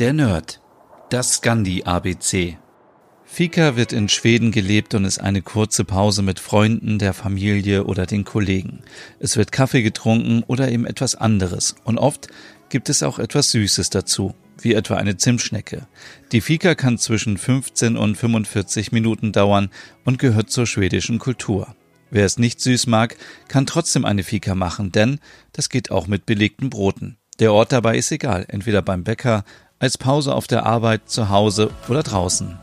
Der Nerd. Das Scandi-ABC. Fika wird in Schweden gelebt und ist eine kurze Pause mit Freunden, der Familie oder den Kollegen. Es wird Kaffee getrunken oder eben etwas anderes und oft gibt es auch etwas Süßes dazu, wie etwa eine Zimtschnecke. Die Fika kann zwischen 15 und 45 Minuten dauern und gehört zur schwedischen Kultur. Wer es nicht süß mag, kann trotzdem eine Fika machen, denn das geht auch mit belegten Broten. Der Ort dabei ist egal, entweder beim Bäcker, als Pause auf der Arbeit, zu Hause oder draußen.